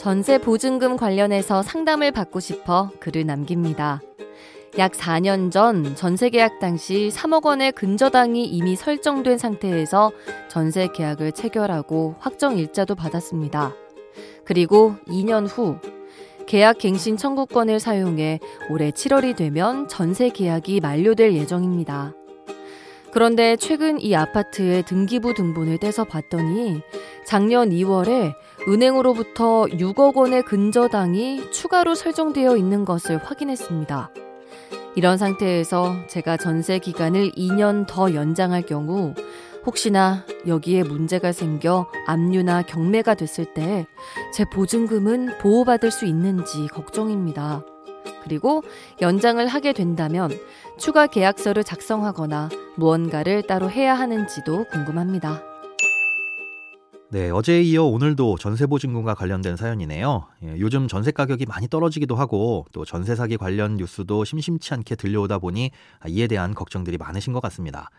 전세 보증금 관련해서 상담을 받고 싶어 글을 남깁니다. 약 4년 전 전세 계약 당시 3억 원의 근저당이 이미 설정된 상태에서 전세 계약을 체결하고 확정 일자도 받았습니다. 그리고 2년 후 계약 갱신 청구권을 사용해 올해 7월이 되면 전세 계약이 만료될 예정입니다. 그런데 최근 이 아파트의 등기부 등본을 떼서 봤더니 작년 2월에 은행으로부터 6억 원의 근저당이 추가로 설정되어 있는 것을 확인했습니다. 이런 상태에서 제가 전세 기간을 2년 더 연장할 경우 혹시나 여기에 문제가 생겨 압류나 경매가 됐을 때 제 보증금은 보호받을 수 있는지 걱정입니다. 그리고 연장을 하게 된다면 추가 계약서를 작성하거나 무언가를 따로 해야 하는지도 궁금합니다. 네, 어제에 이어 오늘도 전세 보증금과 관련된 사연이네요. 예, 요즘 전세 가격이 많이 떨어지기도 하고 또 전세 사기 관련 뉴스도 심심치 않게 들려오다 보니 이에 대한 걱정들이 많으신 것 같습니다.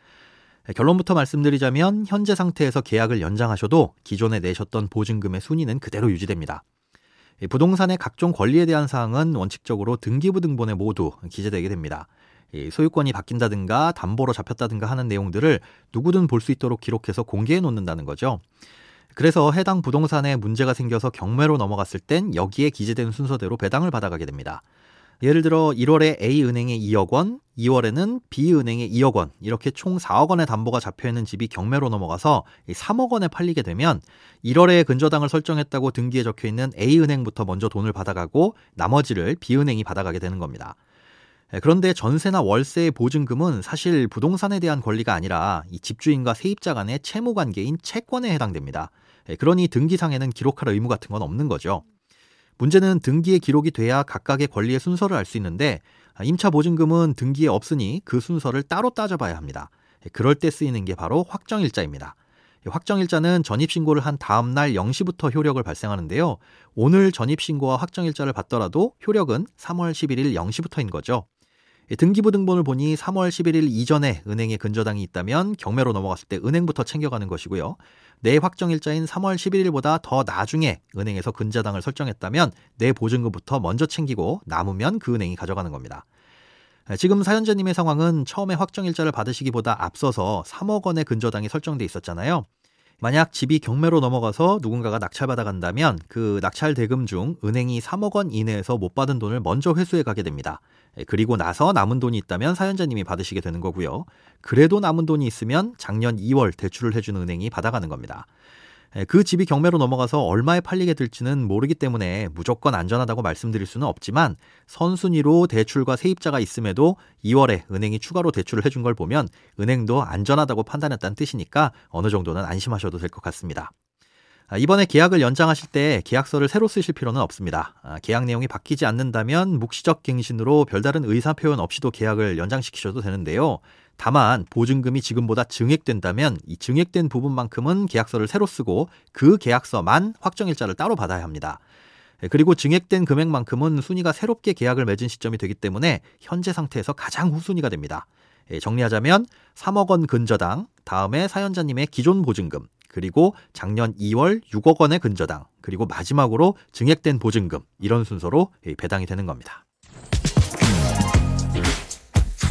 예, 결론부터 말씀드리자면 현재 상태에서 계약을 연장하셔도 기존에 내셨던 보증금의 순위는 그대로 유지됩니다. 부동산의 각종 권리에 대한 사항은 원칙적으로 등기부 등본에 모두 기재되게 됩니다. 소유권이 바뀐다든가 담보로 잡혔다든가 하는 내용들을 누구든 볼 수 있도록 기록해서 공개해 놓는다는 거죠. 그래서 해당 부동산에 문제가 생겨서 경매로 넘어갔을 땐 여기에 기재된 순서대로 배당을 받아가게 됩니다. 예를 들어 1월에 A은행에 2억 원, 2월에는 B은행에 2억 원, 이렇게 총 4억 원의 담보가 잡혀 있는 집이 경매로 넘어가서 3억 원에 팔리게 되면 1월에 근저당을 설정했다고 등기에 적혀 있는 A은행부터 먼저 돈을 받아가고 나머지를 B은행이 받아가게 되는 겁니다. 그런데 전세나 월세의 보증금은 사실 부동산에 대한 권리가 아니라 이 집주인과 세입자 간의 채무 관계인 채권에 해당됩니다. 그러니 등기상에는 기록할 의무 같은 건 없는 거죠. 문제는 등기에 기록이 돼야 각각의 권리의 순서를 알 수 있는데 임차 보증금은 등기에 없으니 그 순서를 따로 따져봐야 합니다. 그럴 때 쓰이는 게 바로 확정일자입니다. 확정일자는 전입신고를 한 다음 날 0시부터 효력을 발생하는데요. 오늘 전입신고와 확정일자를 받더라도 효력은 3월 11일 0시부터인 거죠. 등기부 등본을 보니 3월 11일 이전에 은행에 근저당이 있다면 경매로 넘어갔을 때 은행부터 챙겨가는 것이고요. 내 확정일자인 3월 11일보다 더 나중에 은행에서 근저당을 설정했다면 내 보증금부터 먼저 챙기고 남으면 그 은행이 가져가는 겁니다. 지금 사연자님의 상황은 처음에 확정일자를 받으시기보다 앞서서 3억 원의 근저당이 설정돼 있었잖아요. 만약 집이 경매로 넘어가서 누군가가 낙찰받아 간다면 그 낙찰 대금 중 은행이 3억 원 이내에서 못 받은 돈을 먼저 회수해 가게 됩니다. 예, 그리고 나서 남은 돈이 있다면 사연자님이 받으시게 되는 거고요. 그래도 남은 돈이 있으면 작년 2월 대출을 해준 은행이 받아가는 겁니다. 예, 그 집이 경매로 넘어가서 얼마에 팔리게 될지는 모르기 때문에 무조건 안전하다고 말씀드릴 수는 없지만 선순위로 대출과 세입자가 있음에도 2월에 은행이 추가로 대출을 해준 걸 보면 은행도 안전하다고 판단했다는 뜻이니까 어느 정도는 안심하셔도 될 것 같습니다. 아, 이번에 계약을 연장하실 때 계약서를 새로 쓰실 필요는 없습니다. 아, 계약 내용이 바뀌지 않는다면 묵시적 갱신으로 별다른 의사 표현 없이도 계약을 연장시키셔도 되는데요. 다만 보증금이 지금보다 증액된다면 이 증액된 부분만큼은 계약서를 새로 쓰고 그 계약서만 확정일자를 따로 받아야 합니다. 예, 그리고 증액된 금액만큼은 순위가 새롭게 계약을 맺은 시점이 되기 때문에 현재 상태에서 가장 후순위가 됩니다. 예, 정리하자면 3억 원 근저당, 다음에 사연자님의 기존 보증금, 그리고 작년 2월 6억 원의 근저당, 그리고 마지막으로 증액된 보증금 이런 순서로 배당이 되는 겁니다.